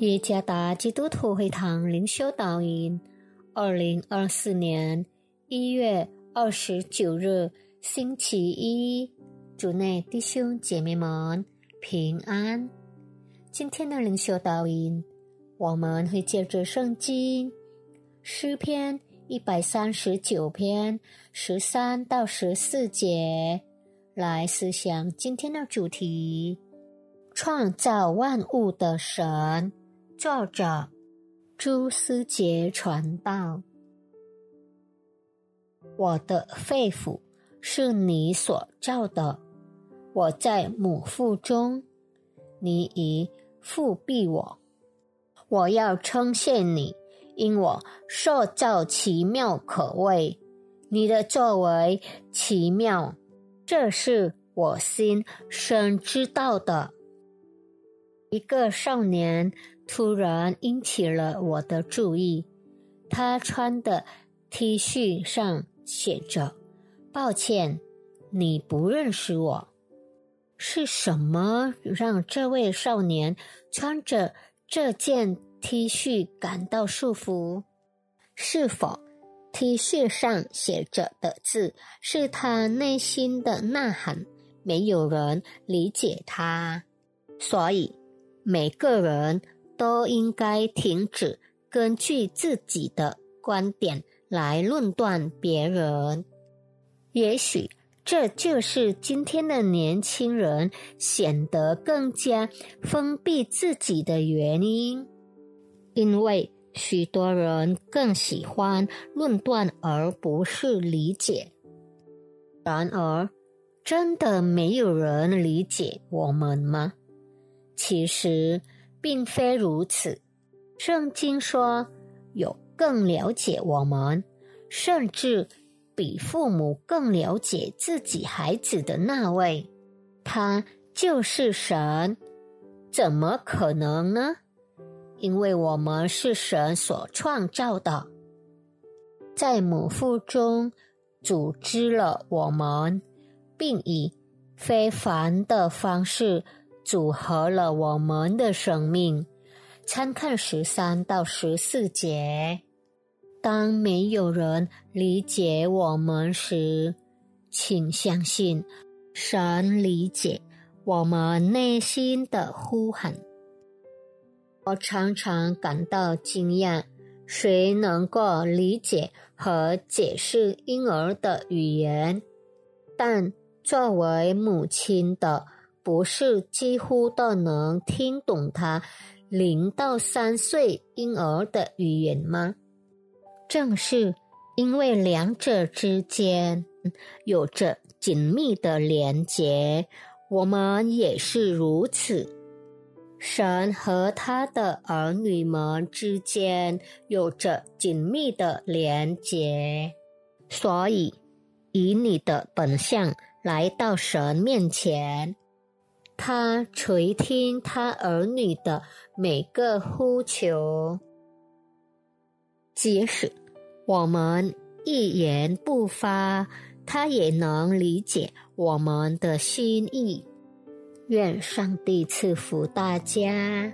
耶加达基督徒会堂灵修导引，二零二四年一月二十九日星期一，主内弟兄姐妹们平安。今天的灵修导引，我们会借着圣经诗篇一百三十九篇十三到十四节来思想今天的主题：创造万物的神。作者朱思杰传道。我的肺腑是你所造的，我在母腹中，你已复庇我。我要称谢你，因我受造奇妙可畏，你的作为奇妙，这是我心深知道的。一个少年。突然引起了我的注意，他穿的 T 恤上写着：“抱歉，你不认识我。”是什么让这位少年穿着这件 T 恤感到束缚？是否 T 恤上写着的字是他内心的呐喊？没有人理解他，所以每个人。都应该停止根据自己的观点来论断别人。也许这就是今天的年轻人显得更加封闭自己的原因，因为许多人更喜欢论断而不是理解。然而，真的没有人理解我们吗？其实。并非如此，圣经说有更了解我们，甚至比父母更了解自己孩子的那位，他就是神。怎么可能呢？因为我们是神所创造的，在母腹中组织了我们，并以非凡的方式。组合了我们的生命。参看十三到十四节。当没有人理解我们时，请相信神理解我们内心的呼喊。我常常感到惊讶，谁能够理解和解释婴儿的语言？但作为母亲的。不是几乎都能听懂他零到三岁婴儿的语言吗？正是因为两者之间有着紧密的连结，我们也是如此。神和他的儿女们之间有着紧密的连结，所以以你的本相来到神面前。他垂听他儿女的每个呼求。即使我们一言不发他也能理解我们的心意。愿上帝赐福大家。